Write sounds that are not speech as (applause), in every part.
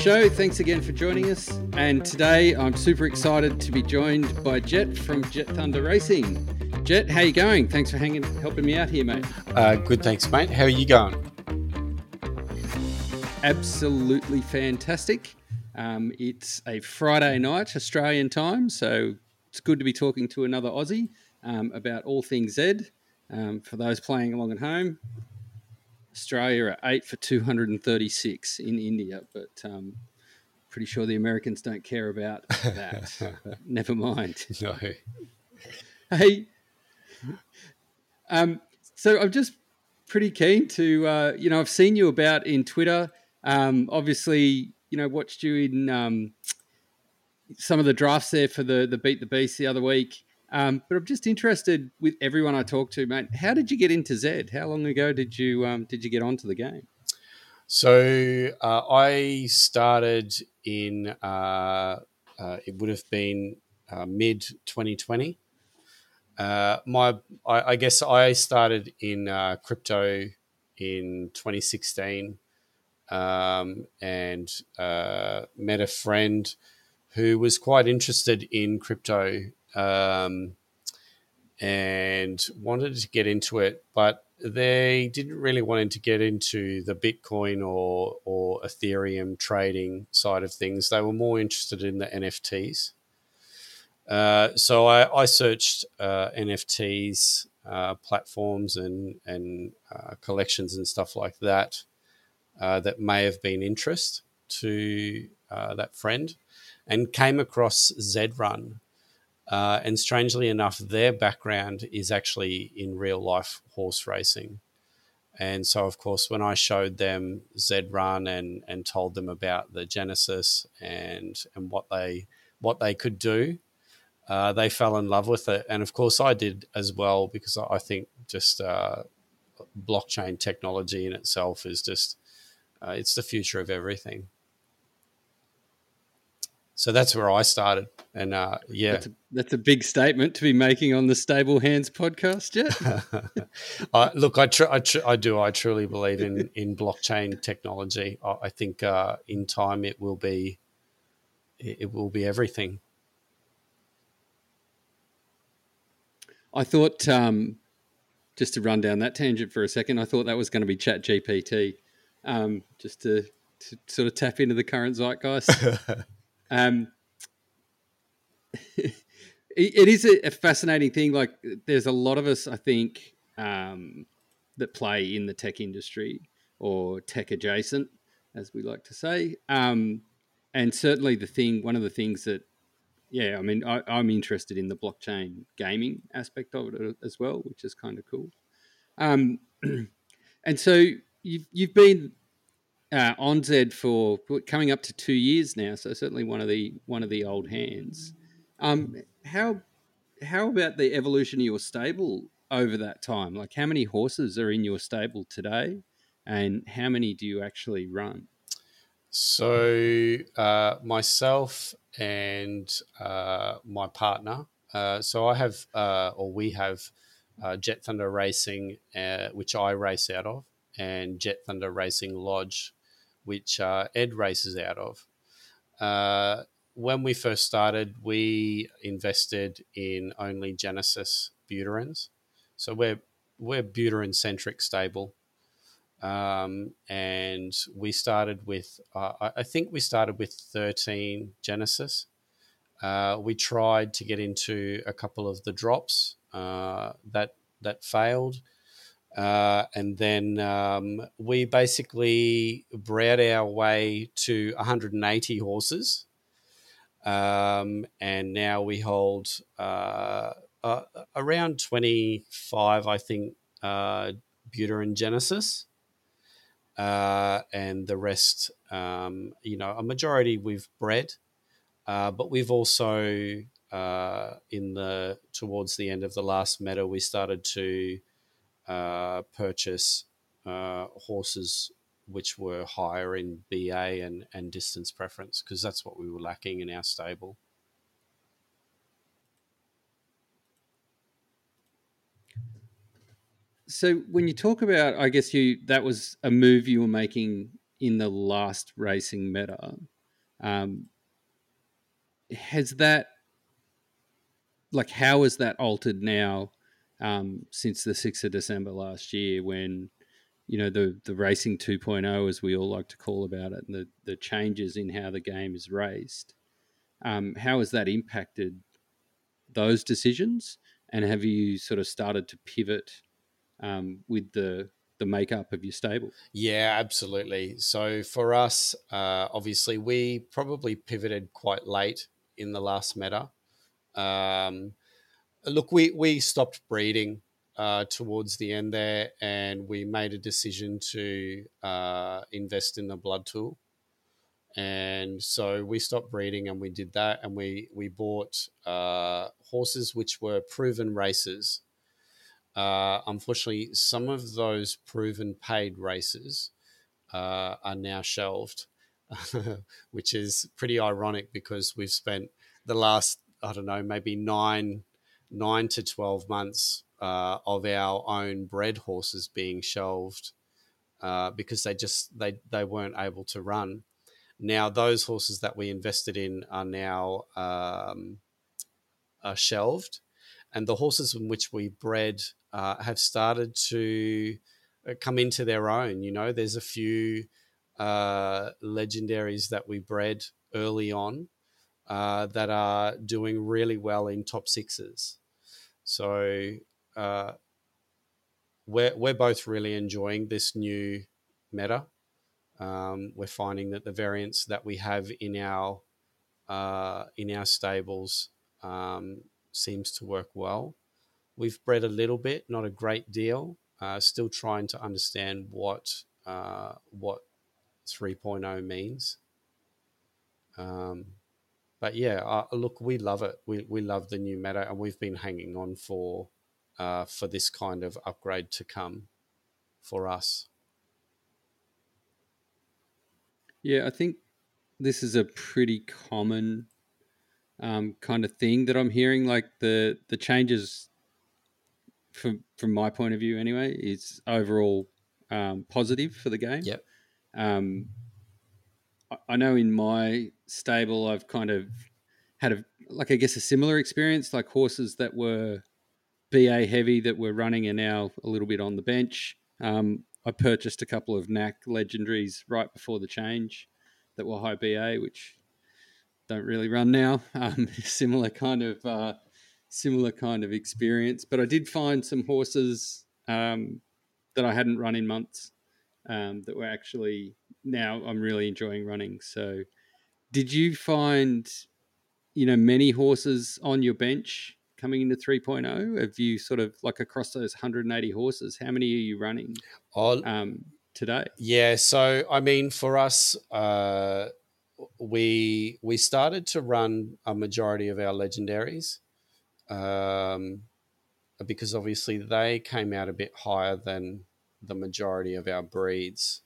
back to the show. Thanks again for joining us. And today I'm super excited to be joined by Jet from Jet Thunder Racing. Jet, how you going? Thanks for hanging, helping me out here, mate. Uh, good, thanks, mate. How are you going? Absolutely fantastic. Um, it's a Friday night, Australian time, so it's good to be talking to another Aussie um, about all things Z. Um, for those playing along at home, Australia are eight for 236 in India, but um, pretty sure the Americans don't care about that. (laughs) Never mind. No. Hey, um, so I'm just pretty keen to, uh, you know, I've seen you about in Twitter. Um, obviously, you know, watched you in um, some of the drafts there for the the Beat the Beast the other week. Um, but I'm just interested with everyone I talk to, mate. How did you get into Zed? How long ago did you um, did you get onto the game? So uh, I started in uh, uh, it would have been uh, mid 2020. Uh, my I, I, guess I started in uh, crypto in 2016 um, and met a friend who was quite interested in crypto um, and wanted to get into it, but they didn't really want to get into the Bitcoin or or Ethereum trading side of things. They were more interested in the NFTs. Uh, so I, I searched uh, NFTs uh, platforms and and uh, collections and stuff like that uh, that may have been interest to uh, that friend, and came across ZRun, uh, and strangely enough, their background is actually in real life horse racing. And so, of course, when I showed them ZRun and, and told them about the Genesis and, and what they what they could do, uh, they fell in love with it. And of course, I did as well because I think just uh, blockchain technology in itself is just uh, it's the future of everything so that's where I started. And uh, yeah, that's a, that's a, big statement to be making on the Stable Hands podcast, yeah. (laughs) uh, look, I, tr- I, tr- I, do. I truly believe in (laughs) in blockchain technology. I, I think uh, in time it will be it will be everything. I thought, um, just to run down that tangent for a second, I thought that was going to be Chat GPT, um, just to, to sort of tap into the current zeitgeist. (laughs) Um, (laughs) it, it is a, a, fascinating thing. Like, there's a lot of us, I think, um, that play in the tech industry or tech adjacent, as we like to say. Um, and certainly, the thing, one of the things that, yeah, I mean, I, I'm interested in the blockchain gaming aspect of it as well, which is kind of cool. Um, (clears throat) and so you've you've been uh, on Z for coming up to two years now. So certainly one of the one of the old hands. Um, how how about the evolution of your stable over that time? Like how many horses are in your stable today, and how many do you actually run? So uh, myself and uh, my partner. Uh, so I have, uh, or we have, uh, Jet Thunder Racing, which I race out of, and Jet Thunder Racing Lodge, which uh, Ed races out of. Uh, when we first started, we invested in only Genesis Buterins. So we're we're Buterin centric stable. Um, and we started with, uh, I think we started with 13 Genesis. Uh, we tried to get into a couple of the drops uh, that that failed. Uh, and then um, we basically bred our way to 180 horses. Um, and now we hold uh, uh, around 25, I think, uh, Buterin Genesis. Uh, and the rest, um, you know, a majority we've bred, uh, but we've also in the towards the end of the last meta, we started to uh, purchase uh, horses which were higher in BA and, and distance preference because that's what we were lacking in our stable. So when you talk about, I guess you that was a move you were making in the last racing meta. Um, has that like how has that altered now um, since the 6th of December last year when you know the the racing 2.0 as we all like to call about it and the the changes in how the game is raced um, how has that impacted those decisions? And have you sort of started to pivot um, with the the makeup of your stable? Yeah absolutely. So for us uh, obviously we probably pivoted quite late in the last meta. Um, look, we we stopped breeding uh, towards the end there, and we made a decision to uh, invest in the blood tool. And so we stopped breeding, and we did that, and we we bought uh, horses which were proven races. Uh, unfortunately, some of those proven paid races uh, are now shelved, (laughs) which is pretty ironic because we've spent the last I don't know maybe nine nine to 12 months uh, of our own bred horses being shelved uh, because they just they, they weren't able to run. Now those horses that we invested in are now um, are shelved, and the horses in which we bred uh, have started to uh, come into their own. You know, there's a few uh, legendaries that we bred early on uh, that are doing really well in top sixes. So uh, we're we're both really enjoying this new meta. Um, we're finding that the variants that we have in our uh, in our stables um, seems to work well. We've bred a little bit, not a great deal. Uh, still trying to understand what uh, what 3.0 means. Um, but yeah, uh, look, we love it. We we love the new meta, and we've been hanging on for uh, for this kind of upgrade to come for us. Yeah, I think this is a pretty common um, kind of thing that I'm hearing. Like the the changes, from from my point of view, anyway, is overall um, positive for the game. Yep. Um, I know in my stable, I've kind of had a like I guess a similar experience, like horses that were BA heavy that were running are now a little bit on the bench. Um, I purchased a couple of NAC legendaries right before the change that were high BA, which don't really run now. (laughs) Um, similar kind of uh, similar kind of experience, but I did find some horses um, that I hadn't run in months um, that were actually now I'm really enjoying running. So, did you find, you know, many horses on your bench coming into 3.0? Have you sort of like across those 180 horses, how many are you running um, today? Yeah, so I mean, for us, uh, we we started to run a majority of our legendaries. Um, because obviously they came out a bit higher than the majority of our breeds.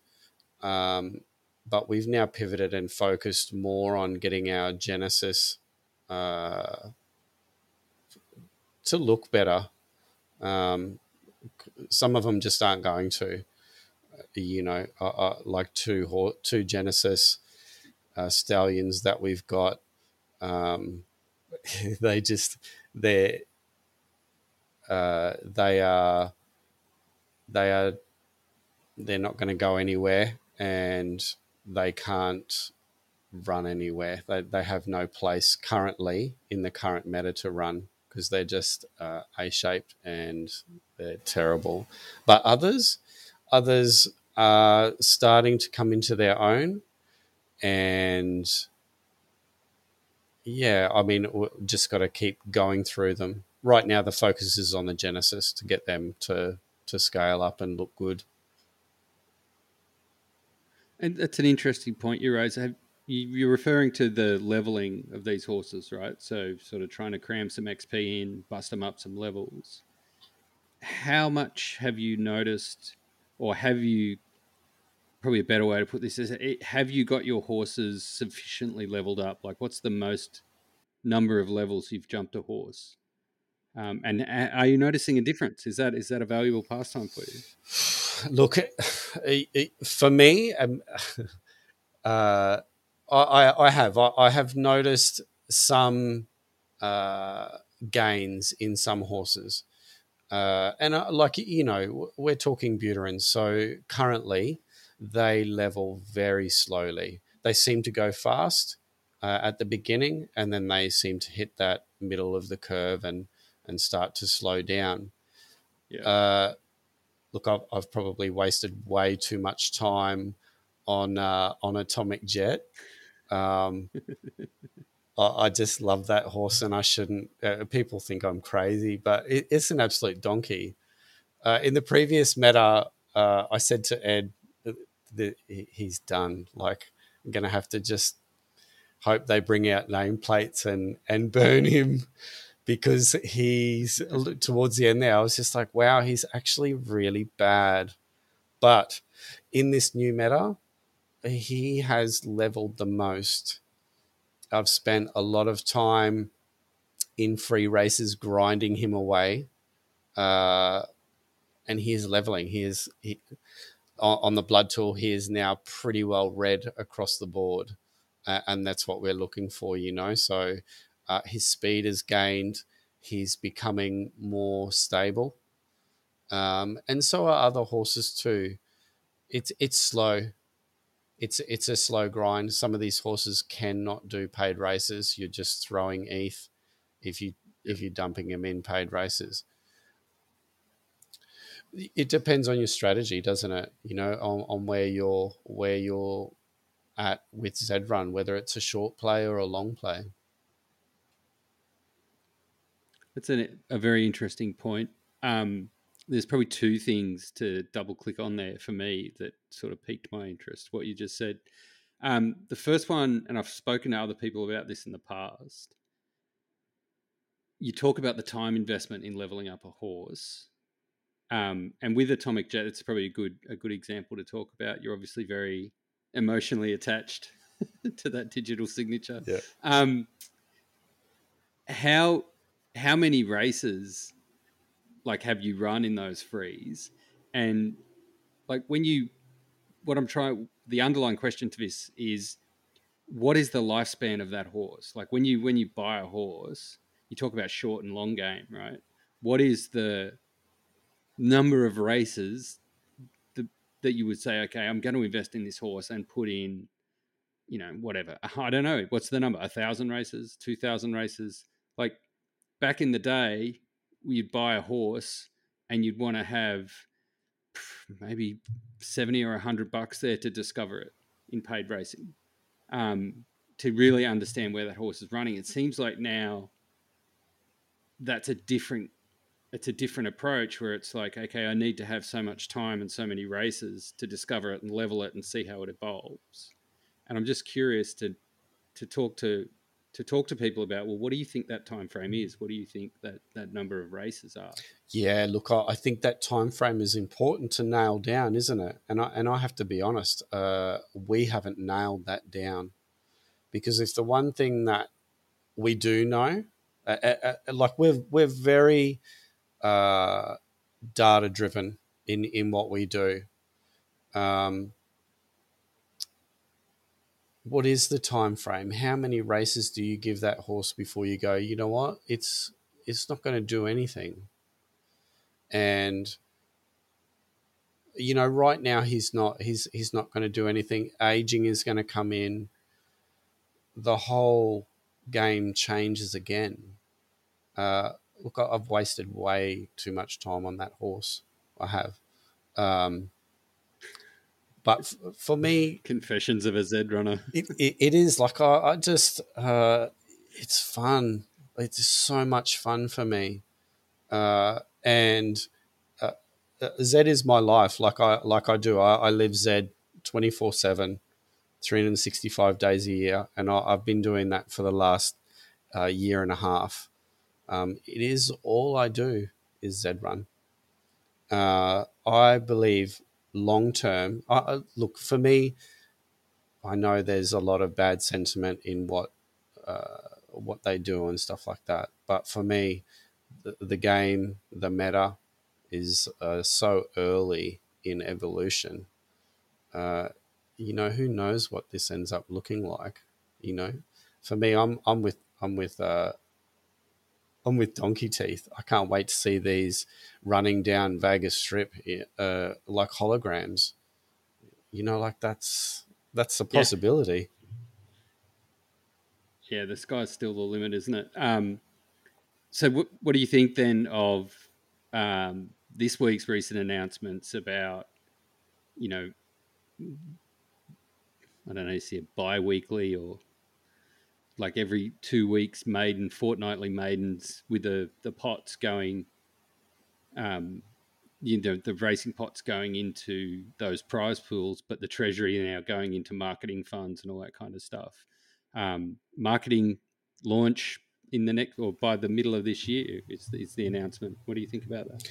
Um, but we've now pivoted and focused more on getting our Genesis uh, to look better. Um, some of them just aren't going to. You know, uh, uh, like two two Genesis uh, stallions that we've got. Um, (laughs) they just they're uh, they are they are they're not going to go anywhere and they can't run anywhere. They, they have no place currently in the current meta to run because they're just uh, A shaped and they're terrible. But others, others are starting to come into their own and yeah, I mean, just got to keep going through them. Right now, the focus is on the Genesis to get them to to scale up and look good. And that's an interesting point you raise. Have, you're referring to the leveling of these horses, right? So, sort of trying to cram some XP in, bust them up some levels. How much have you noticed, or have you probably a better way to put this is have you got your horses sufficiently leveled up? Like, what's the most number of levels you've jumped a horse? Um, and are you noticing a difference? Is that is that a valuable pastime for you? (sighs) look, (sighs) for me, um, (sighs) uh, I, I have I, I have noticed some uh, gains in some horses, uh, and uh, like you know, we're talking Buterins, so currently they level very slowly. They seem to go fast uh, at the beginning, and then they seem to hit that middle of the curve and and start to slow down. Yeah. Look, I've, I've, probably wasted way too much time on uh, on Atomic Jet. Um, (laughs) I, I, just love that horse, and I shouldn't. Uh, people think I'm crazy, but it, it's an absolute donkey. Uh, in the previous meta, uh, I said to Ed that he's done. Like I'm going to have to just hope they bring out nameplates and and burn him because he's towards the end there. I was just like, wow, he's actually really bad. But in this new meta, he has leveled the most. I've spent a lot of time in free races grinding him away, uh, and he is leveling. He is he, on the blood tool. He is now pretty well read across the board, uh, and that's what we're looking for. You know, so uh, his speed has gained. He's becoming more stable, um, and so are other horses too. It's it's slow it's it's a slow grind. Some of these horses cannot do paid races. You're just throwing ETH if you if you're dumping them in paid races. It depends on your strategy, doesn't it? You know, on, on where you're where you're at with Z Run, whether it's a short play or a long play. That's an, a very interesting point. Um, there's probably two things to double click on there for me that sort of piqued my interest. What you just said. Um, the first one, and I've spoken to other people about this in the past. You talk about the time investment in leveling up a horse, um, and with Atomic Jet, it's probably a good a good example to talk about. You're obviously very emotionally attached (laughs) to that digital signature. Yeah. Um, how how many races like have you run in those frees? And like when you what i'm trying the underlying question to this is what is the lifespan of that horse? Like when you when you buy a horse you talk about short and long game right? What is the number of races that, you would say okay i'm going to invest in this horse and put in you know whatever. (laughs) I don't know. What's the number? A thousand races? Two thousand races? Like back in the day you'd buy a horse and you'd want to have maybe 70 or 100 bucks there to discover it in paid racing um, to really understand where that horse is running. It seems like now that's a different it's a different approach where it's like okay i need to have so much time and so many races to discover it and level it and see how it evolves. And i'm just curious to to talk to to talk to people about well what do you think that time frame is? What do you think that that number of races are? Yeah look i think that time frame is important to nail down isn't it? And i and i have to be honest uh, we haven't nailed that down. Because it's the one thing that we do know uh, uh, uh like we're we're very uh, data driven in in what we do. Um, what is the time frame? How many races do you give that horse before you go? You know what? It's it's not going to do anything. And you know, right now he's not he's he's not going to do anything. Aging is going to come in. The whole game changes again. Uh, look, I've wasted way too much time on that horse. I have. Um, but for me, Confessions of a Z runner. (laughs) it, it, it is like I, I just uh, it's fun. It's so much fun for me, uh, and uh, uh Z is my life. Like I like I do. I, I live Z twenty four seven. 365 days a year, and I, have been doing that for the last uh, year and a half. Um, it is all I do is Z run. Uh, I believe long term, uh, look for me. I know there's a lot of bad sentiment in what uh, what they do and stuff like that, but for me, the, the game, the meta, is uh, so early in evolution. Uh, you know, who knows what this ends up looking like? You know, for me, I'm I'm with I'm with uh, I'm with Donkey Teeth. I can't wait to see these running down Vegas Strip uh, like holograms. You know, like that's that's a possibility. Yeah. yeah, the sky's still the limit, isn't it? Um, so, what, what do you think then of um, this week's recent announcements about, you know, I don't know, you see a bi-weekly or like every two weeks maiden, fortnightly maidens with the, the pots going, um, you know, the racing pots going into those prize pools, but the treasury now going into marketing funds and all that kind of stuff. Um, marketing launch in the next or by the middle of this year is, is the announcement. What do you think about that?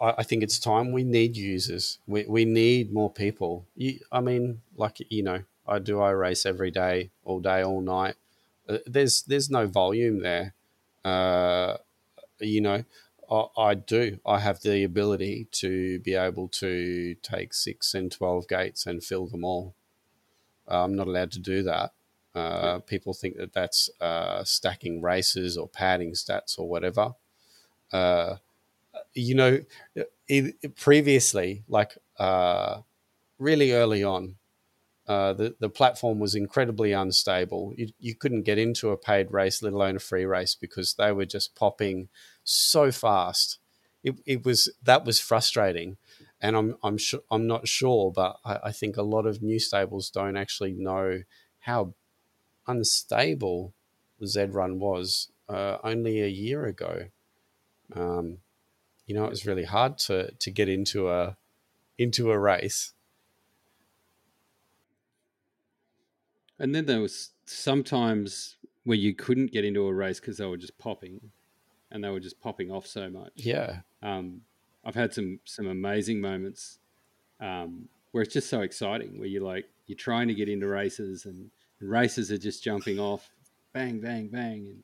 I think it's time we need users. We, we need more people. You, I mean, like you know, I do I race every day, all day, all night. Uh, there's there's no volume there. Uh, you know, I, I, do. I have the ability to be able to take six and twelve gates and fill them all. Uh, I'm not allowed to do that. Uh, people think that that's uh, stacking races or padding stats or whatever. Uh, you know, it, previously, like uh, really early on, uh, the the platform was incredibly unstable. You, you couldn't get into a paid race, let alone a free race, because they were just popping so fast. It, it was that was frustrating, and I'm I'm sure I'm not sure, but I, I think a lot of new stables don't actually know how unstable Zed Run was uh, only a year ago. Um, you know, it was really hard to to get into a into a race. And then there was sometimes where you couldn't get into a race because they were just popping, and they were just popping off so much. Yeah. Um, I've had some some amazing moments um, where it's just so exciting. Where you're like you're trying to get into races, and, and races are just jumping off, bang, bang, bang, and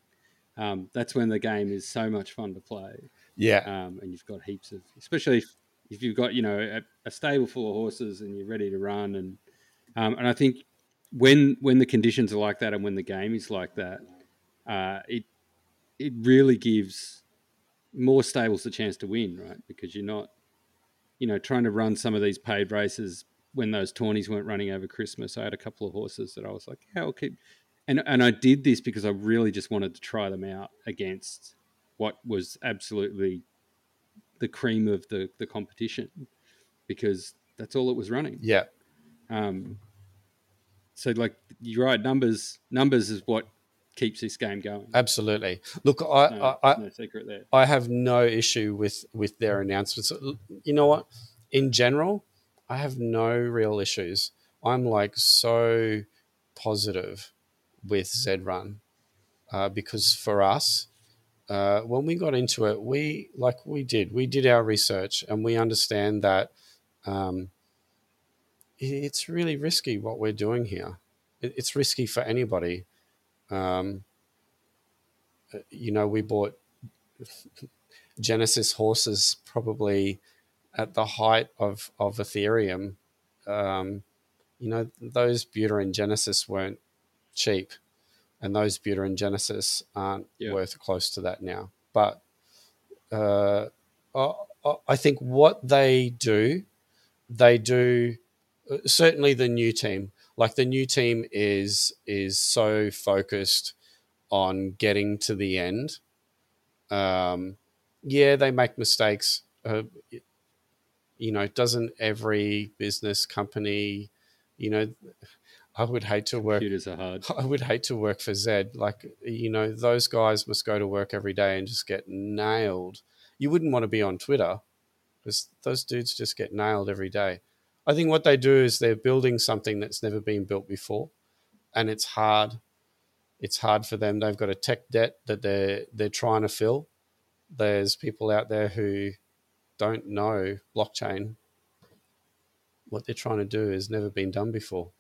um, that's when the game is so much fun to play. Yeah. Um, and you've got heaps of, especially if, if you've got, you know, a, a, stable full of horses and you're ready to run. And, um, and I think when, when the conditions are like that and when the game is like that, uh, it, it really gives more stables a chance to win, right? Because you're not, you know, trying to run some of these paid races when those tourneys weren't running over Christmas. I had a couple of horses that I was like, yeah, I'll keep, and and I did this because I really just wanted to try them out against what was absolutely the cream of the the competition because that's all it was running. Yeah. Um. So like you're right, numbers numbers is what keeps this game going. Absolutely. Look, I, no, I, no secret there. I have no issue with with their announcements. You know what? In general, I have no real issues. I'm like so positive with Zed Run uh, because for us, uh, when we got into it, we like we did, we did our research and we understand that um, it's really risky what we're doing here. It's risky for anybody. Um, you know, we bought Genesis horses probably at the height of, of Ethereum. Um, you know, those Buterin Genesis weren't cheap and those Buterin Genesis aren't yeah. worth close to that now. But uh, I think what they do, they do certainly the new team. Like the new team is is so focused on getting to the end. Um, yeah, they make mistakes. Uh, you know, doesn't every business company, you know, I would hate to work. Computers are hard. (laughs) I would hate to work for Zed. Like you know, those guys must go to work every day and just get nailed. You wouldn't want to be on Twitter because those dudes just get nailed every day. I think what they do is they're building something that's never been built before, and it's hard. It's hard for them. They've got a tech debt that they're they're trying to fill. There's people out there who don't know blockchain. What they're trying to do has never been done before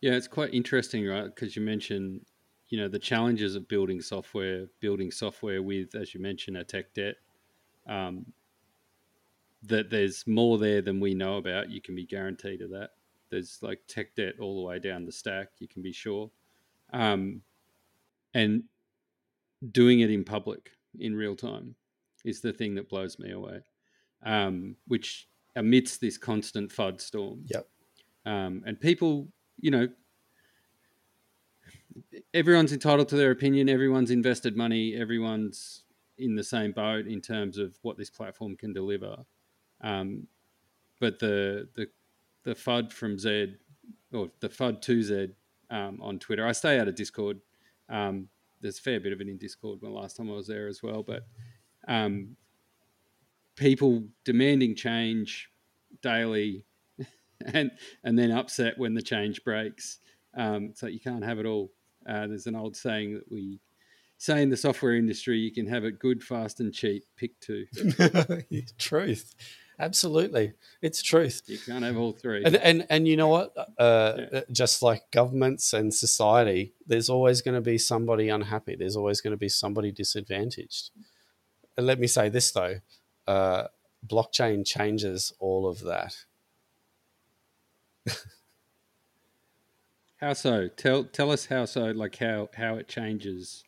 yeah, it's quite interesting, right? Because you mentioned, you know, the challenges of building software, building software with, as you mentioned, a tech debt. um, that there's more there than we know about. You can be guaranteed of that. There's like tech debt all the way down the stack. You can be sure, um, and doing it in public in real time is the thing that blows me away. Um, which amidst this constant FUD storm. Yep. Um, and people, you know, everyone's entitled to their opinion. Everyone's invested money. Everyone's in the same boat in terms of what this platform can deliver. Um, but the the the FUD from Zed or the FUD to Zed um, on Twitter. I stay out of Discord. Um, there's a fair bit of it in Discord when last time I was there as well. But um, people demanding change daily, (laughs) and and then upset when the change breaks. Um, so you can't have it all. Uh, there's an old saying that we say in the software industry, you can have it good, fast, and cheap. Pick two. (laughs) truth, absolutely, it's truth. You can't have all three. And and, and you know what? Uh, yeah. Just like governments and society, there's always going to be somebody unhappy. There's always going to be somebody disadvantaged. And let me say this though: uh, blockchain changes all of that. How so? Tell tell us how so. Like how how it changes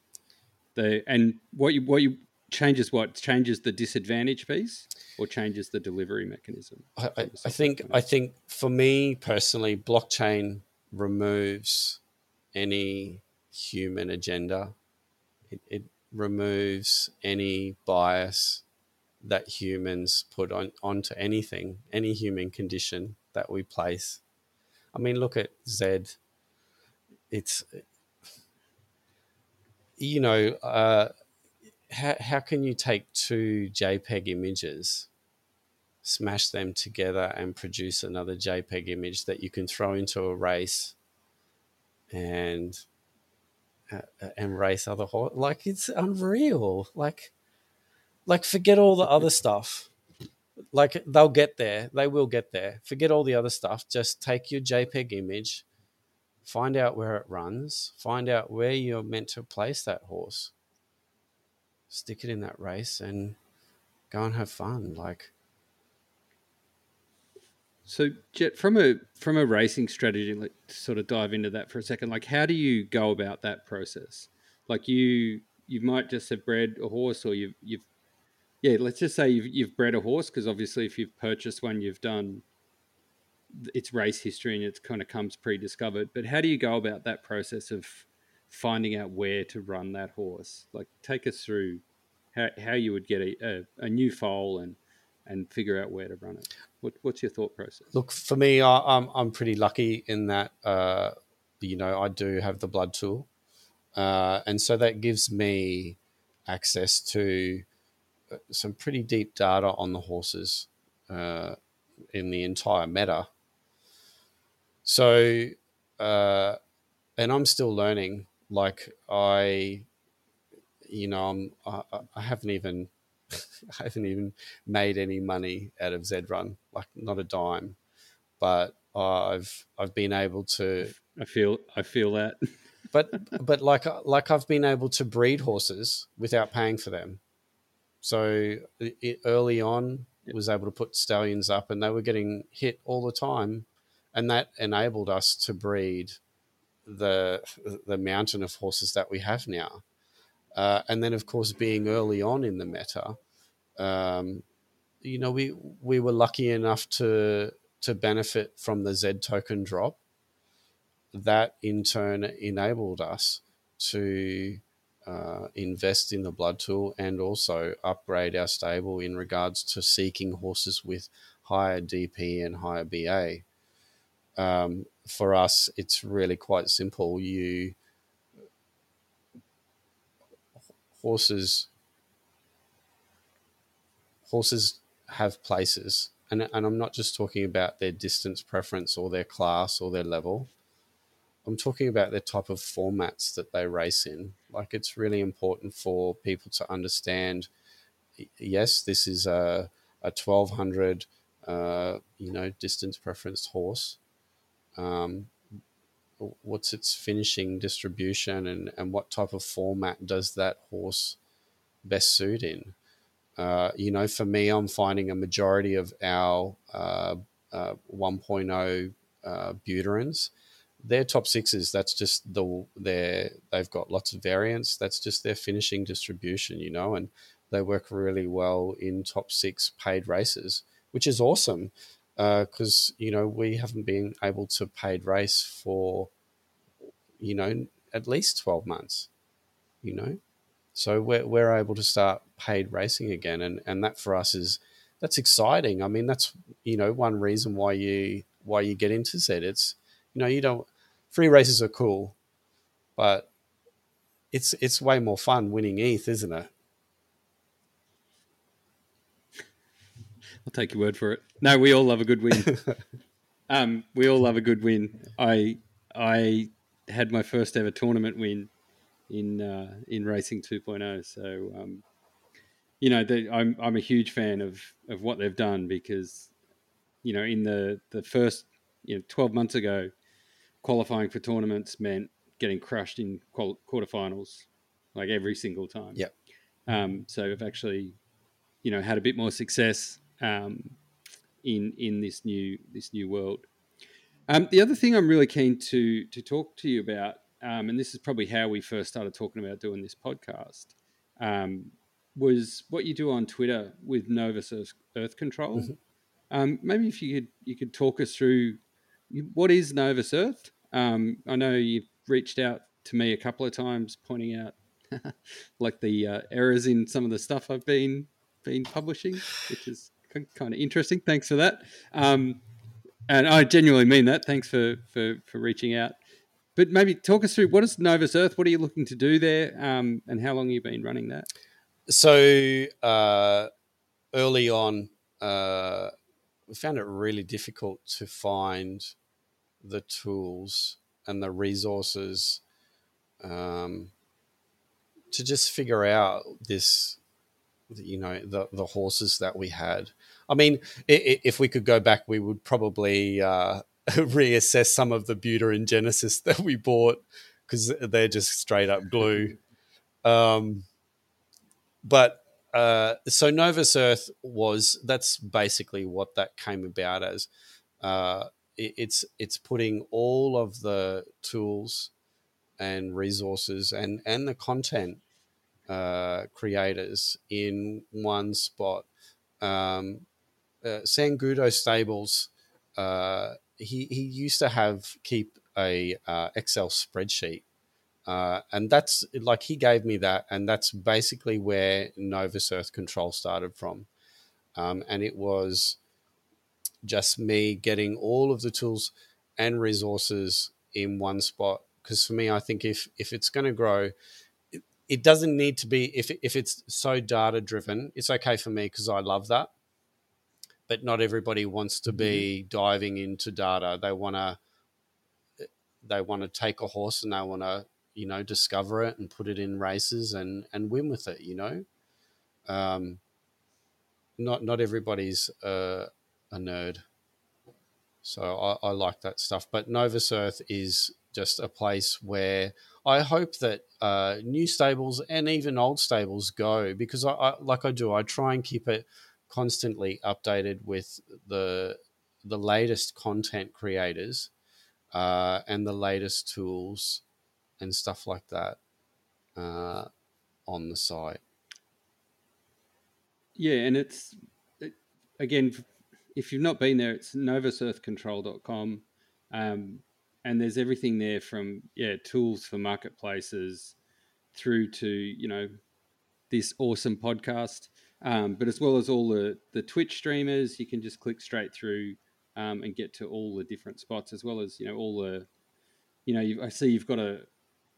the and what you what you changes what changes the disadvantage piece or changes the delivery mechanism. I, I, I think I think for me personally, blockchain removes any human agenda. It, it removes any bias that humans put on onto anything, any human condition that we place. I mean, look at Zed it's you know uh, how, how can you take two jpeg images smash them together and produce another jpeg image that you can throw into a race and uh, and race other horse like it's unreal. Like like forget all the other stuff. Like they'll get there. They will get there. Forget all the other stuff. Just take your jpeg image find out where it runs, find out where you're meant to place that horse, stick it in that race, and go and have fun. Like, so Jet, from a from a racing strategy, like sort of dive into that for a second. Like, how do you go about that process? Like, you you might just have bred a horse, or you've you've yeah, let's just say you've you've bred a horse because obviously if you've purchased one, you've done its race history and it kind of comes pre-discovered. But how do you go about that process of finding out where to run that horse? Like, take us through how, how you would get a, a, a new foal and and figure out where to run it. What, what's your thought process? Look, for me, I, am I'm, I'm pretty lucky in that uh, you know I do have the blood tool, uh, and so that gives me access to uh, some pretty deep data on the horses uh, in the entire meta so, uh, and I'm still learning. Like I, you know, I'm I, I haven't even (laughs) I haven't even made any money out of Zed Run, like not a dime. But I've I've been able to. I feel I feel that. (laughs) but but like like I've been able to breed horses without paying for them. So it, early on, was able to put stallions up, and they were getting hit all the time and that enabled us to breed the the mountain of horses that we have now. Uh, and then, of course, being early on in the meta, um, you know, we we were lucky enough to to benefit from the Z token drop. That in turn enabled us to uh, invest in the blood tool and also upgrade our stable in regards to seeking horses with higher DP and higher BA um, for us, it's really quite simple. You horses horses have places, and and I'm not just talking about their distance preference or their class or their level. I'm talking about the type of formats that they race in. Like it's really important for people to understand. Yes, this is a a 1200, uh, you know, distance preference horse, um, what's its finishing distribution and, and what type of format does that horse best suit in Uh, you know, for me, I'm finding a majority of our uh, uh, 1.0 uh, Buterins, they're top sixes. That's just the they they've got lots of variants. That's just their finishing distribution, you know, and they work really well in top six paid races, which is awesome because uh, you know we haven't been able to paid race for you know at least 12 months you know so we're, we're able to start paid racing again and and that for us is that's exciting i mean that's you know one reason why you why you get into Z. It's you know you don't free races are cool, but it's it's way more fun winning ETH, isn't it? I'll take your word for it. No, we all love a good win. (laughs) um, we all love a good win. I I had my first ever tournament win in uh, in racing 2.0. So um, you know, the, I'm I'm a huge fan of of what they've done because you know in the the first you know 12 months ago, qualifying for tournaments meant getting crushed in qual- quarterfinals like every single time. Yep. Um, so I've actually you know had a bit more success um, in in this new this new world. Um, the other thing I'm really keen to to talk to you about, um, and this is probably how we first started talking about doing this podcast, um, was what you do on Twitter with Novus Earth, Earth Control. Mm-hmm. Um, maybe if you could you could talk us through what is Novus Earth. Um, I know you've reached out to me a couple of times, pointing out (laughs) like the uh, errors in some of the stuff I've been been publishing, which is kind of interesting. Thanks for that. Um, and I genuinely mean that. Thanks for, for, for reaching out. But maybe talk us through what is Novus Earth? What are you looking to do there? Um, and how long have you been running that? So uh, early on, uh, we found it really difficult to find the tools and the resources um, to just figure out this you know the the horses that we had. I mean, if we could go back, we would probably uh, (laughs) reassess some of the Buterin Genesis that we bought because they're just straight up glue. Um, but uh, so Novus Earth was that's basically what that came about as. Uh, it, it's it's putting all of the tools and resources and and the content uh, creators in one spot. Um, uh, Sangudo Stables, uh, he, he used to have keep a uh, Excel spreadsheet. Uh, and that's like he gave me that, and that's basically where Novus Earth Control started from. Um, and it was just me getting all of the tools and resources in one spot. Because for me, I think if if it's going to grow, it doesn't need to be if if it's so data driven. It's okay for me because I love that, but not everybody wants to be mm-hmm. diving into data. They want to they want to take a horse and they want to you know discover it and put it in races and and win with it. You know, um, not not everybody's a nerd. So I, I like that stuff. But Novus Earth is just a place where I hope that uh, new stables and even old stables go because I, I, like I do I try and keep it constantly updated with the the latest content creators uh, and the latest tools and stuff like that uh, on the site. Yeah, and it's it, again, if you've not been there, it's novusearthcontrol.com. Um, and there's everything there from yeah tools for marketplaces through to you know this awesome podcast um, but as well as all the the twitch streamers you can just click straight through um, and get to all the different spots as well as you know all the you know i see you've got a,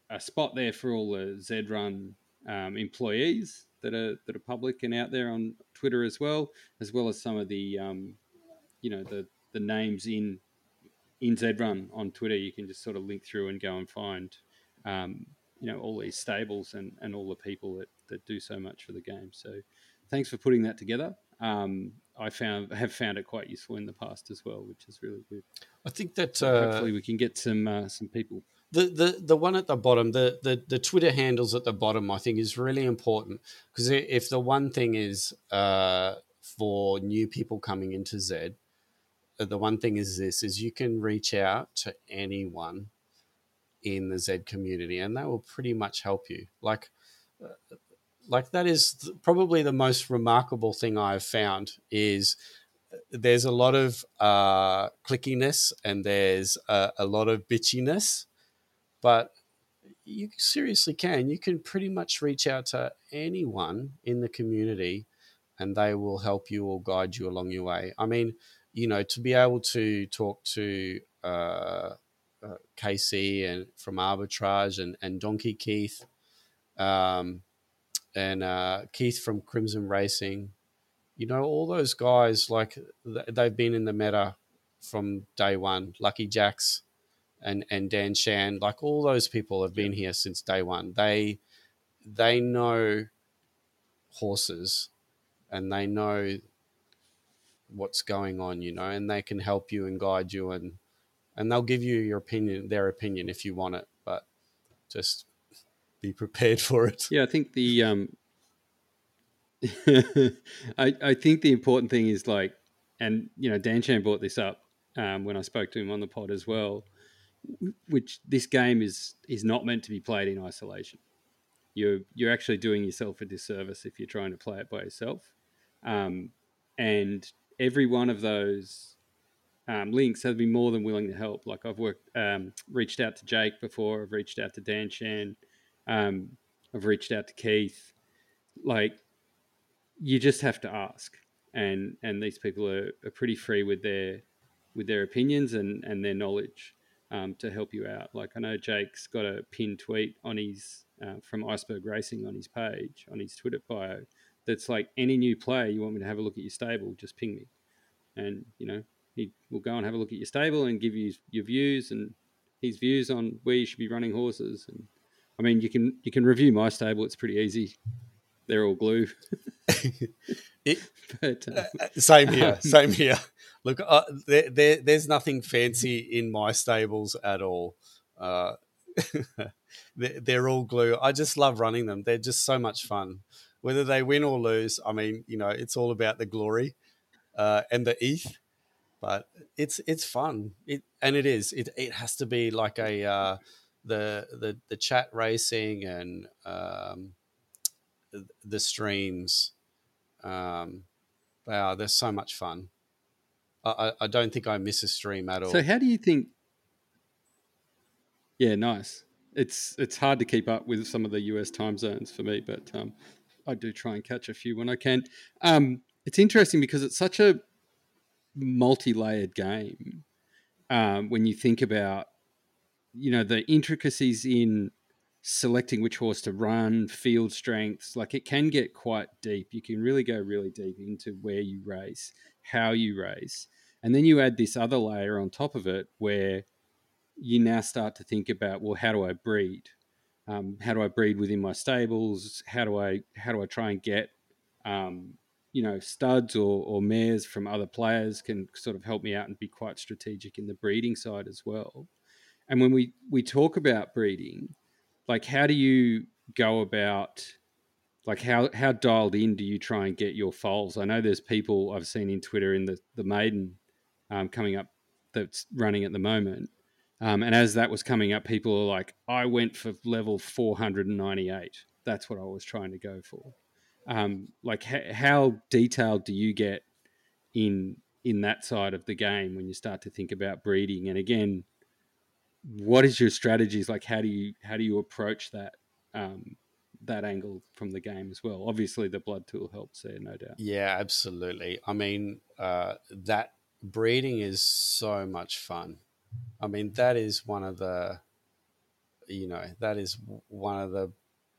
a spot there for all the z run um, employees that are that are public and out there on twitter as well as well as some of the um, you know the the names in in ZRun on Twitter, you can just sort of link through and go and find, um, you know, all these stables and, and all the people that, that do so much for the game. So thanks for putting that together. Um, I found have found it quite useful in the past as well, which is really good. I think that uh, hopefully we can get some uh, some people. the, the the one at the bottom, the, the the Twitter handles at the bottom, I think is really important because if the one thing is uh, for new people coming into Z, uh, the one thing is this: is you can reach out to anyone in the Zed community, and that will pretty much help you. Like, uh, like that is probably the most remarkable thing I've found is uh, there's a lot of uh, clickiness and there's a, a lot of bitchiness, but you seriously can. You can pretty much reach out to anyone in the community and they will help you or guide you along your way. I mean, you know, to be able to talk to uh, uh, KC and from Arbitrage and, and Donkey Keith, um, and uh, Keith from Crimson Racing, you know, all those guys, like they've been in the meta from day one. Lucky Jacks and, and Dan Shan, like all those people have been here since day one. They, they know horses and they know what's going on, you know, and they can help you and guide you and and they'll give you your opinion, their opinion if you want it, but just be prepared for it. Yeah, I think the um (laughs) I I think the important thing is like and you know Dan Chan brought this up um, when I spoke to him on the pod as well, which this game is is not meant to be played in isolation. You're you're actually doing yourself a disservice if you're trying to play it by yourself. Um, and every one of those um, links have been more than willing to help. Like I've worked, um, reached out to Jake before. I've reached out to Dan Shan. Um, I've reached out to Keith. Like you just have to ask, and and these people are, are pretty free with their with their opinions and and their knowledge um, to help you out. Like I know Jake's got a pinned tweet on his uh, from Iceberg Racing on his page on his Twitter bio that's like any new player you want me to have a look at your stable, just ping me, and you know he will go and have a look at your stable and give you your views and his views on where you should be running horses. And I mean, you can you can review my stable; it's pretty easy. They're all glue. (laughs) (laughs) it, but, um, same here. (laughs) Same here. Look, uh, there, there, there's nothing fancy in my stables at all. Uh, they're, they're all glue. I just love running them. They're just so much fun whether they win or lose, I mean, you know, it's all about the glory uh, and the ETH. But it's it's fun. It and it is. It it has to be like a uh, the the the chat racing and um, the streams. Um, wow, they're so much fun. I, I don't think I miss a stream at all. So how do you think? Yeah, nice. It's it's hard to keep up with some of the US time zones for me, but um, I do try and catch a few when I can. Um, it's interesting because it's such a multi-layered game. Um, when you think about, you know, the intricacies in selecting which horse to run, field strengths, like it can get quite deep. You can really go really deep into where you race, how you race, and then you add this other layer on top of it where you now start to think about, well, how do I breed? um, how do I breed within my stables? How do I how do I try and get um, you know studs or, or mares from other players can sort of help me out and be quite strategic in the breeding side as well. And when we we talk about breeding, like how do you go about like how how dialed in do you try and get your foals? I know there's people I've seen in Twitter in the the maiden um, coming up that's running at the moment um, and as that was coming up, people are like, I went for level 498. That's what I was trying to go for. Um, like, how detailed do you get in in that side of the game when you start to think about breeding? And again, what is your strategies? Like, how do you how do you approach that um, that angle from the game as well? Obviously, the blood tool helps there, no doubt. Yeah, absolutely. I mean, uh, that breeding is so much fun I mean, that is one of the, you know, that is one of the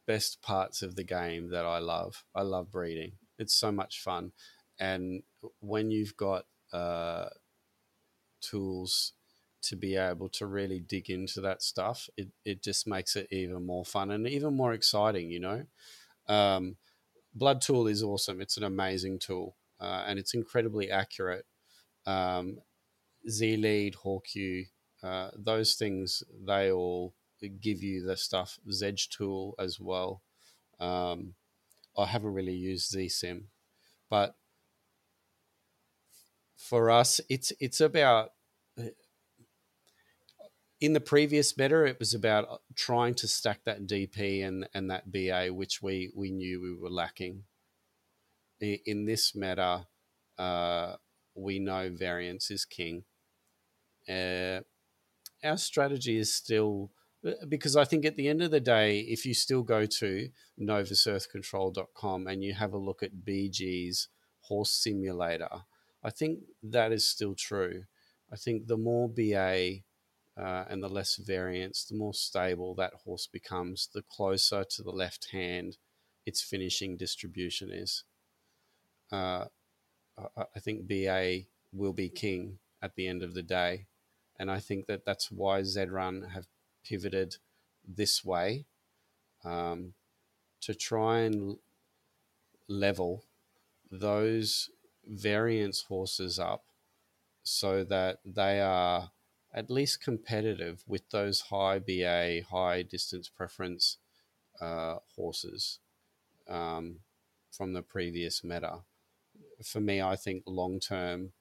best parts of the game that I love. I love breeding. It's so much fun. And when you've got uh, tools to be able to really dig into that stuff, it, it just makes it even more fun and even more exciting, you know? Um, Blood Tool is awesome. It's an amazing tool uh, and it's incredibly accurate. Um, Z Lead, Hawk uh, those things they all give you the stuff. Zedge tool as well. Um, I haven't really used ZSim, but for us, it's it's about in the previous meta, it was about uh, trying to stack that DP and and that BA, which we we knew we were lacking. In this meta, uh, we know variance is king. Uh, our strategy is still uh, because I think at the end of the day, if you still go to novusearthcontrol.com and you have a look at BG's horse simulator, I think that is still true. I think the more BA uh, and the less variance, the more stable that horse becomes, the closer to the left hand its finishing distribution is. Uh, I think BA will be king at the end of the day. And I think that that's why Zedrun have pivoted this way um, to try and level those variance horses up so that they are at least competitive with those high BA, high distance preference uh, horses um, from the previous meta. For me, I think long term,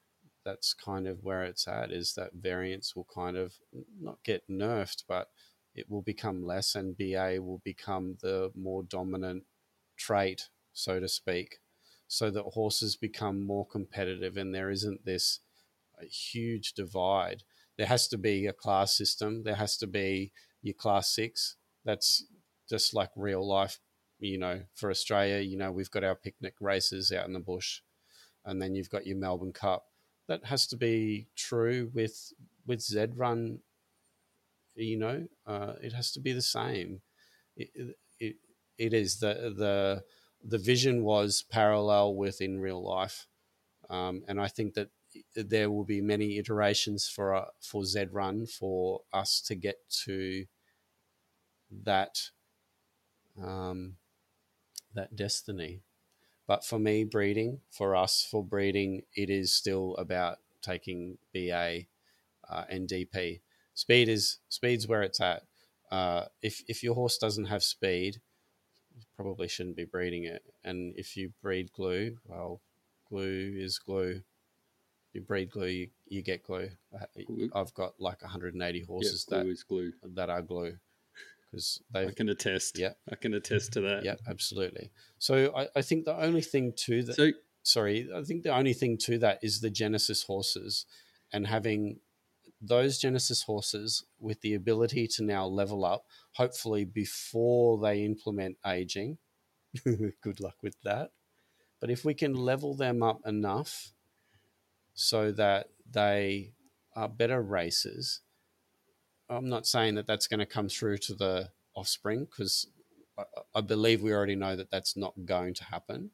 that's kind of where it's at is that variance will kind of not get nerfed, but it will become less and BA will become the more dominant trait, so to speak, so that horses become more competitive and there isn't this huge divide there has to be a class system. There has to be your class six. That's just like real life. You know, for Australia, you know, we've got our picnic races out in the bush, and then you've got your Melbourne Cup. That has to be true with with Zedrun. You know, uh, it has to be the same. It, it, it is the the the vision was parallel with in real life, um, and I think that there will be many iterations for uh, for Zedrun for us to get to that um, that destiny. But for me, breeding for us for breeding, it is still about taking BA uh, and DP. Speed is speed's where it's at. Uh, if if your horse doesn't have speed, you probably shouldn't be breeding it. And if you breed glue, well, glue is glue you breed glue, you, you get glue. Uh, I've got like 180 horses glue that is glue that are glue because they. I can attest. Yeah, I can attest to that. Yeah, absolutely. So I, I think the only thing to that. So sorry, I think the only thing to that is the Genesis horses, and having those Genesis horses with the ability to now level up, hopefully before they implement aging. (laughs) Good luck with that. But if we can level them up enough so that they are better racers. I'm not saying that that's going to come through to the offspring because I, I believe we already know that that's not going to happen.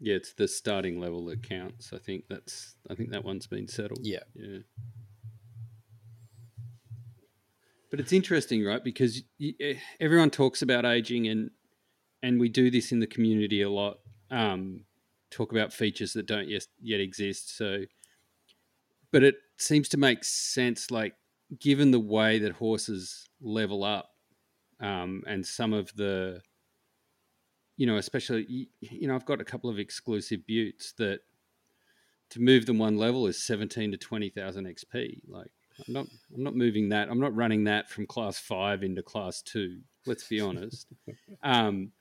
Yeah, it's the starting level that counts. I think that's. I think that one's been settled. Yeah, yeah. But it's interesting, right? Because everyone talks about aging, and and we do this in the community a lot. Um, talk about features that don't yet, yet exist. So, but it seems to make sense, like given the way that horses level up, um, and some of the, you know, especially you know, I've got a couple of exclusive buttes that to move them one level is seventeen to twenty thousand XP. Like I'm not, I'm not moving that. I'm not running that from class five into class two. Let's be honest. (laughs) um,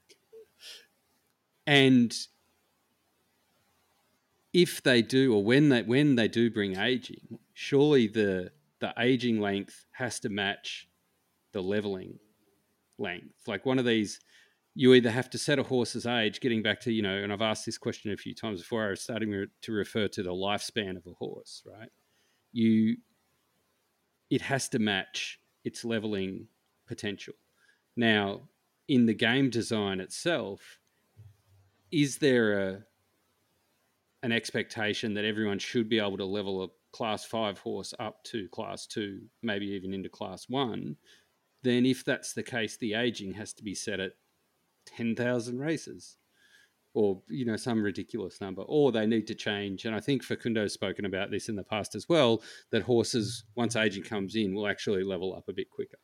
and if they do or when they when they do bring aging, surely the the aging length has to match the leveling length. Like one of these, you either have to set a horse's age, getting back to, you know, and I've asked this question a few times before, I was starting to refer to the lifespan of a horse, right? You, it has to match its leveling potential. Now, in the game design itself, is there a an expectation that everyone should be able to level a class five horse up to class two, maybe even into class one, then if that's the case, the aging has to be set at 10,000 races. or you know some ridiculous number, or they need to change. And I think Facundo's spoken about this in the past as well. That horses, once aging comes in, will actually level up a bit quicker.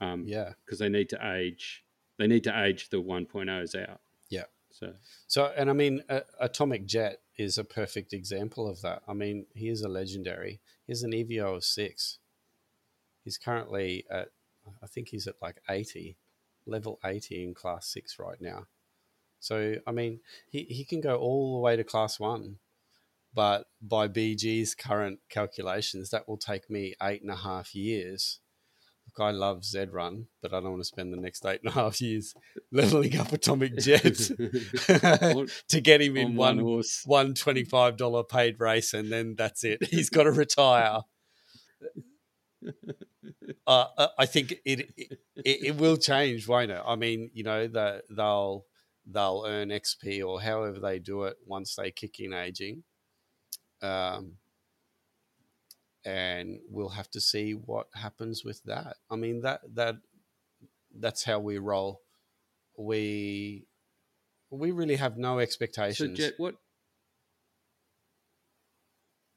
Um, yeah. because they need to age. They need to age the 1.0s out. Yeah. So So, and I mean, uh, Atomic Jet is a perfect example of that. I mean, he is a legendary. He's an EVO of six. He's currently at, I think he's at like 80, level 80 in class six right now. So, I mean, he, he can go all the way to class one. But by BG's current calculations, that will take me eight and a half years. I love Z Run, but I don't want to spend the next eight and a half years (laughs) leveling up Atomic Jet (laughs) to get him in on one one horse. one twenty five dollar paid race, and then that's it. (laughs) He's got to retire. Uh, uh, I think it, it it will change, won't it? I mean, you know, the, they'll they'll earn XP or however they do it once they kick in aging, um, and we'll have to see what happens with that. I mean that that that's how we roll. We we really have no So expectations. Jet, what?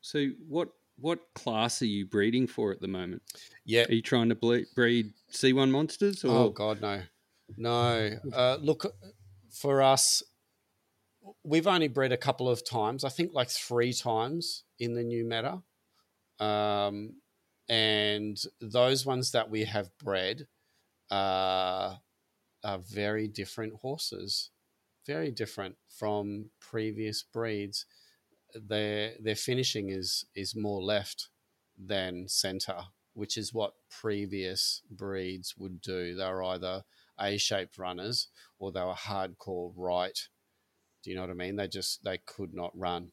So what? What class are you breeding for at the moment? yeah, Are you trying to ble- breed C1 monsters? Or Oh God, no, no. (laughs) Uh, look, for us, we've only bred a couple of times. I think like three times in the new meta, um, and those ones that we have bred uh, are very different horses, very different from previous breeds. Their their finishing is is more left than center, which is what previous breeds would do. They were either A shaped runners or they were hardcore right. Do you know what I mean? They just they could not run.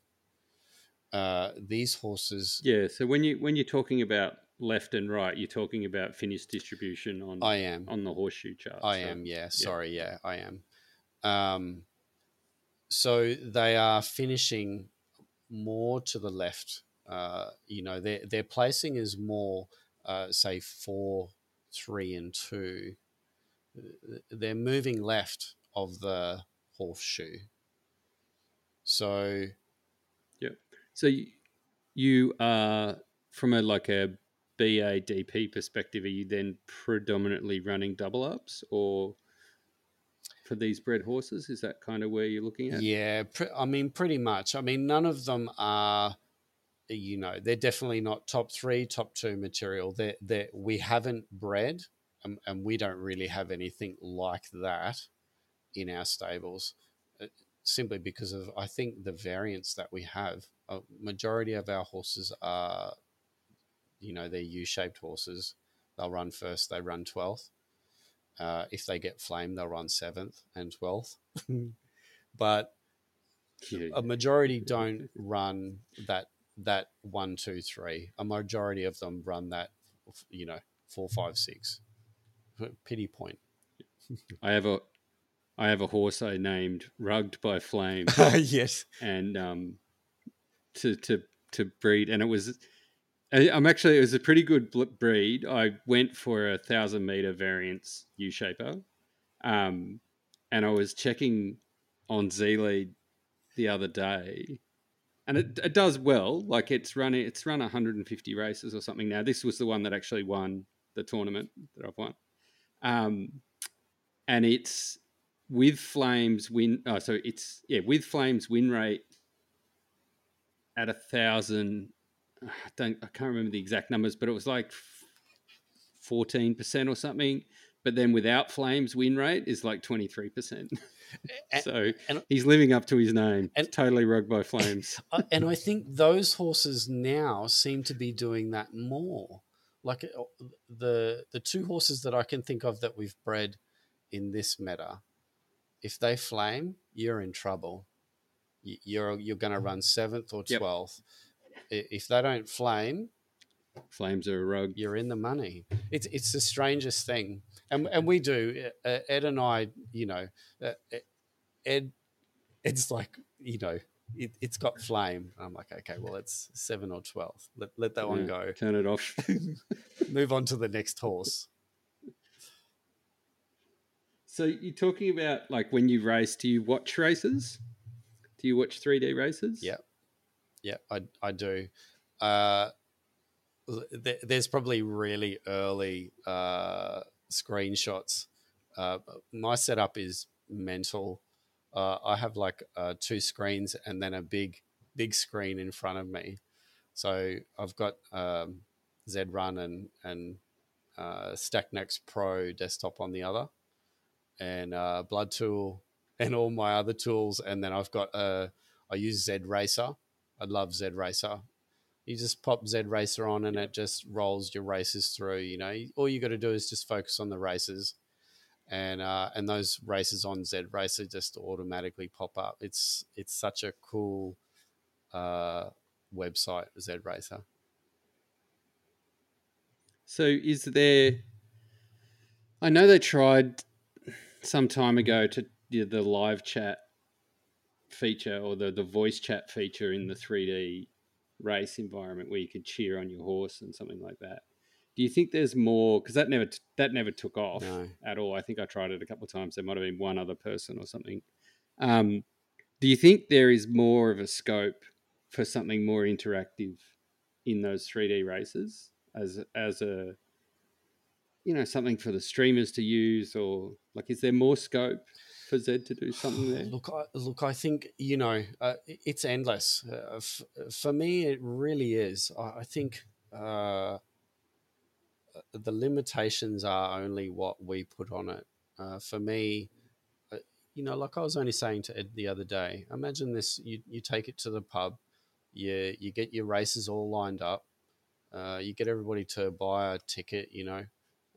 Uh, these horses, yeah. So when you when you're talking about left and right, you're talking about finish distribution on I am. on the horseshoe chart. I am, yeah. Sorry, yeah, I am. Um, so they are finishing more to the left. Uh, you know, their their placing is more, uh, say, four, three, and two. They're moving left of the horseshoe. So So you, are from a like a BADP perspective. Are you then predominantly running double ups, or for these bred horses? Is that kind of where you're looking at? Yeah, I mean, pretty much. I mean, none of them are, you know, they're definitely not top three, top two material. That they we haven't bred, and, and we don't really have anything like that in our stables, uh, simply because of I think the variance that we have. A majority of our horses are, you know, they're U-shaped horses. They'll run first. They run twelfth. Uh, if they get flame, they'll run seventh and twelfth. (laughs) but Yeah. a majority don't run that that one two three a majority of them run that you know four five six pity point (laughs) I have a I have a horse I named Rugged by Flame, (laughs) yes and um, to to to breed, and it was. I'm actually it was a pretty good breed. I went for a thousand meter variance U shaper, um, and I was checking on Z Lead the other day, and it, it does well. Like it's running, it's run 150 races or something now. This was the one that actually won the tournament that I've won, um, and it's with Flames win. Oh, so it's yeah with Flames win rate at a thousand. I don't. I can't remember the exact numbers, but it was like fourteen percent or something. But then without Flames win rate is like twenty three percent. (laughs) So and- he's living up to his name. and- totally rugged by Flames. (laughs) And i think those horses now seem to be doing that more like uh, the the two horses that i can think of that we've bred in this meta if they flame you're in trouble you're you're going to run seventh or 12th I- if they don't flame Flames are a rug. you're in the money. It's it's the strangest thing, and and we do. Uh, Ed and I, you know, uh, Ed, it's like you know, it, it's got flame. I'm like, okay, well, it's seven or twelve. Let let that one go. Turn it off. (laughs) Move on to the next horse. so you're talking about like when you race, do you watch races? Do you watch 3D races? Yeah, yeah, I I do. Uh, th- there's probably really early uh, screenshots. Uh, my setup is mental. Uh, I have like uh, two screens and then a big big screen in front of me. So I've got um, ZRun and and uh, StackNext Pro desktop on the other, and uh, Blood Tool and all my other tools. And then I've got a, I use Z Racer. I love Z Racer. You just pop Z Racer on and it just rolls your races through. You know, all you got to do is just focus on the races, and uh, and those races on Z Racer just automatically pop up. It's it's such a cool uh, website, Z Racer. So is there? I know they tried some time ago to the, the live chat feature or the the voice chat feature in the 3D race environment where you could cheer on your horse and something like that. Do you think there's more? Because that never that never took off No. at all. I think I tried it a couple of times. There might have been one other person or something. Um, do you think there is more of a scope for something more interactive in those 3D races as as a you know something for the streamers to use or like is there more scope for Zed to do something (sighs) there? Look, I, look, I think you know uh, it's endless. Uh, f- for me, it really is. I, I think uh, the limitations are only what we put on it. Uh, for me, uh, you know, like I was only saying to Ed the other day. Imagine this: you you take it to the pub, you you get your races all lined up, uh, you get everybody to buy a ticket, you know,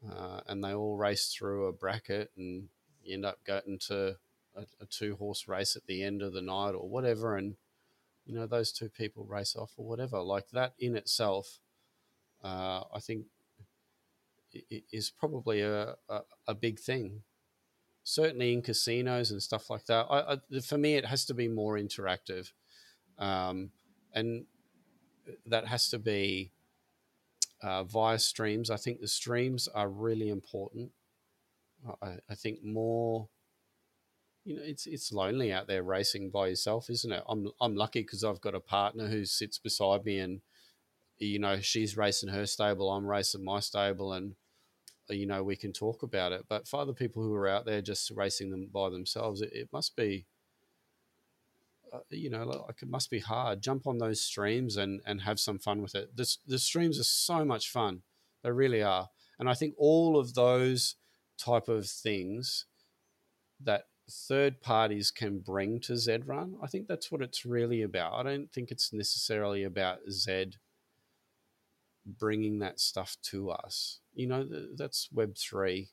uh, and they all race through a bracket, and you end up getting to a, a two horse race at the end of the night or whatever, and you know those two people race off or whatever. Like that in itself, uh, I think is probably a, a, a big thing. Certainly in casinos and stuff like that. I, I, for me, it has to be more interactive, um, and that has to be uh, via streams. I think the streams are really important. I, I think more. You know, it's it's lonely out there racing by yourself, isn't it? I'm I'm lucky because I've got a partner who sits beside me, and you know she's racing her stable, I'm racing my stable, and you know we can talk about it. But for other people who are out there just racing them by themselves, it, it must be. Uh, you know, like it must be hard. Jump on those streams and and have some fun with it. This the streams are so much fun. They really are, and I think all of those type of things that third parties can bring to Zed Run. I think that's what it's really about. I don't think it's necessarily about Zed bringing that stuff to us. You know, that's Web three,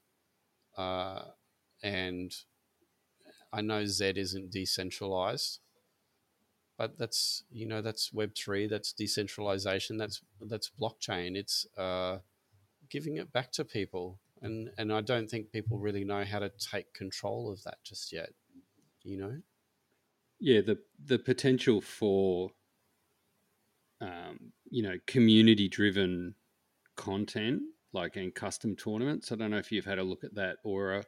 uh, and I know Zed isn't decentralized, but that's you know that's Web three. That's decentralization. That's that's blockchain. It's uh, giving it back to people, and and I don't think people really know how to take control of that just yet. You know. yeah the the potential for um, you know community driven content like in custom tournaments i don't know if you've had a look at that aura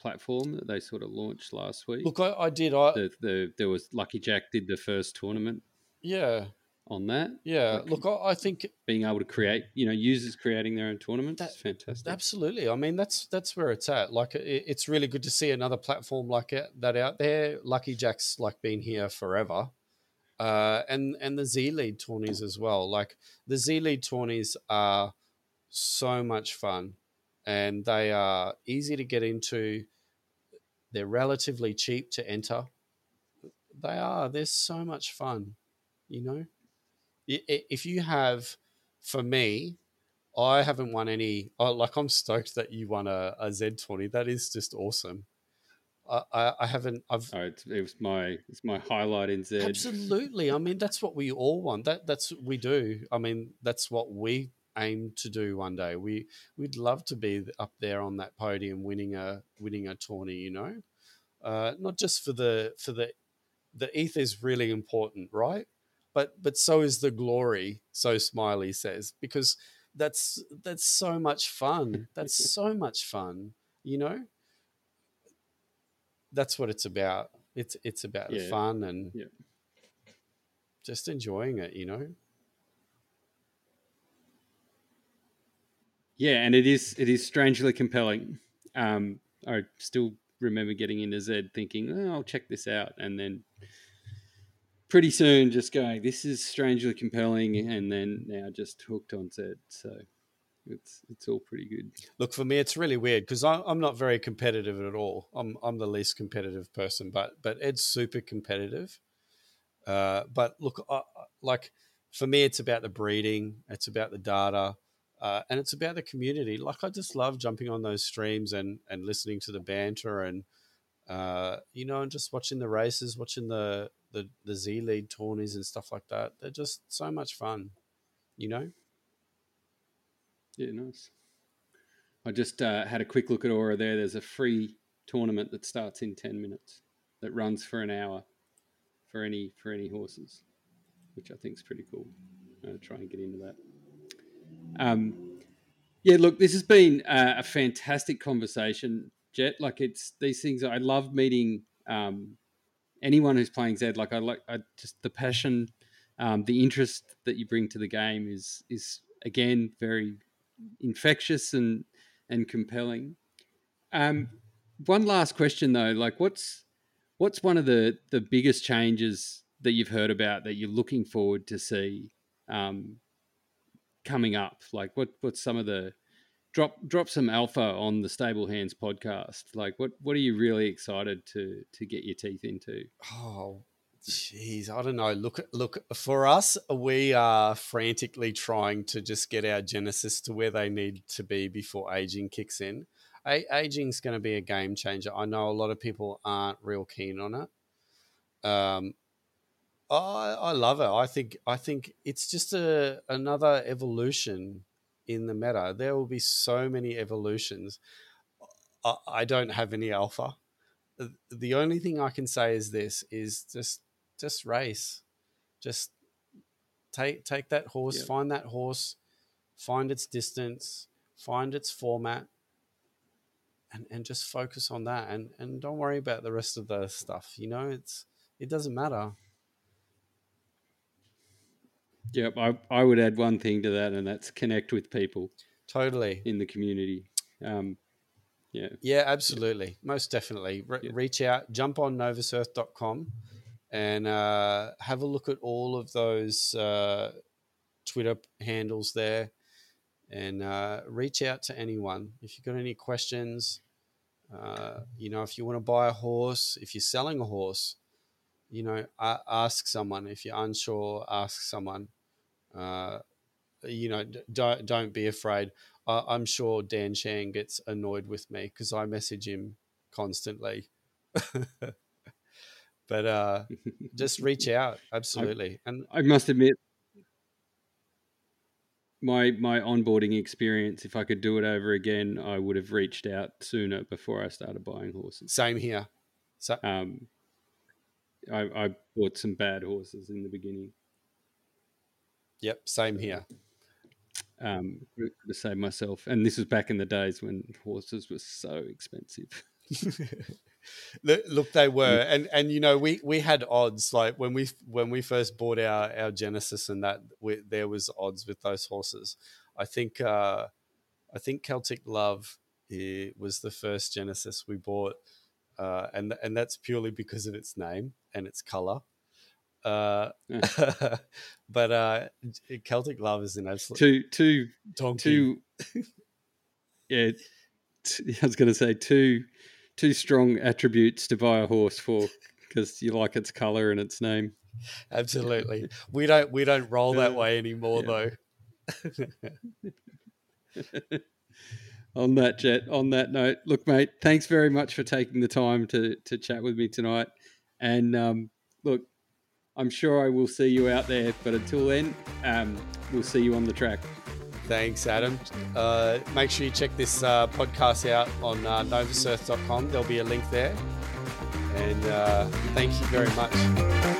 platform that they sort of launched last week Look, I, I did. I the, the there was lucky jack did the first tournament yeah on that yeah. Like- Look, I, I think being able to create you know users creating their own tournaments That- is fantastic Absolutely. I mean, that's that's where it's at. Like, it, it's really good to see another platform like it, that out there. Lucky Jack's like been here forever, uh, and and the Z Lead tourneys as well. Like the Z Lead tourneys are so much fun, and they are easy to get into. They're relatively cheap to enter. They are. They're so much fun. You know, if you have, for me, I haven't won any. Oh, like I'm stoked that you won a, a Z twenty. That is just awesome. I, I, I haven't. I've oh, it's, it was my it's my highlight in z absolutely. I mean, that's what we all want. That that's what we do. I mean, that's what we aim to do one day. We we'd love to be up there on that podium, winning a winning a tourney. You know, uh, not just for the for the the ETH is really important, right? But but so is the glory. So Smiley says because that's that's so much fun. That's (laughs) so much fun. You know, that's what it's about. It's it's about Yeah. the fun and Yeah. just enjoying it. You know. Yeah, and it is it is strangely compelling. Um, I still remember getting into Z thinking, oh, I'll check this out, and then pretty soon just going, this is strangely compelling, and then now just hooked on Z. So it's it's all pretty good. Look, for me, it's really weird because I'm not very competitive at all. I'm I'm the least competitive person, but but Ed's super competitive. Uh, but look, I- like for me, it's about the breeding, it's about the data, uh, and it's about the community. Like I just love jumping on those streams and and listening to the banter and uh, you know, and just watching the races, watching the the the Z lead tourneys and stuff like that. They're just so much fun, you know. Yeah, nice. I just uh, had a quick look at Aura there. There's a free tournament that starts in ten minutes that runs for an hour for any for any horses, which I think is pretty cool. I'm gonna try and get into that. Um, yeah, look, this has been uh, a fantastic conversation, Jet. Like it's these things. I love meeting um, anyone who's playing Zed, Like I like I just the passion, um, the interest that you bring to the game is is again very infectious and and compelling. Um, one last question though, like what's what's one of the the biggest changes that you've heard about that you're looking forward to see um, coming up? Like what what's some of the drop drop some alpha on the Stable Hands podcast? Like what what are you really excited to to get your teeth into? Oh, jeez, I don't know. Look, look. For us, we are frantically trying to just get our Genesis to where they need to be before aging kicks in. A- aging's going to be a game changer. I know a lot of people aren't real keen on it. Um, I, I love it. I think I think it's just a another evolution in the meta. There will be so many evolutions. I, don't have any alpha uh, the only thing I can say is this is just just race. Just take take that horse, Yep. find that horse, find its distance, find its format and and just focus on that and and don't worry about the rest of the stuff. You know, it's it doesn't matter. Yep, I, I would add one thing to that, and that's connect with people Totally. in the community. Um, yeah, Yeah, absolutely. Most definitely. Re- Yeah. Reach out, jump on novasurf.com and uh, have a look at all of those uh, Twitter handles there and uh, reach out to anyone. If you've got any questions, uh, you know, if you want to buy a horse, if you're selling a horse, you know, ask someone. If you're unsure, ask someone. Uh, you know, don't don't be afraid. I I'm sure Dan Shang gets annoyed with me because I message him constantly. (laughs) but uh, just reach (laughs) out, absolutely. And I must admit, my my onboarding experience. If I could do it over again, I would have reached out sooner before I started buying horses. same here. So Um, I, I bought some bad horses in the beginning yep, same here. um, to save myself, and this was back in the days when horses were so expensive. (laughs) Look, look, they were, and and you know, we we had odds like when we when we first bought our our Genesis, and that we, there was odds with those horses. I think uh, I think Celtic Love was the first Genesis we bought, uh, and and that's purely because of its name and its color. Uh, (laughs) but uh, Celtic Love is an absolute two two donkey. two (laughs) yeah t- (laughs) i was going to say two two strong attributes to buy a horse for because you like its color and its name Absolutely, we don't we don't roll that way anymore yeah. though. on that jet on that note look mate thanks very much for taking the time to to chat with me tonight and um, look i'm sure i will see you out there but until then um, we'll see you on the track Thanks, Adam. Uh, make sure you check this uh, podcast out on uh, novasurf.com. There'll be a link there. And uh, thank you very much.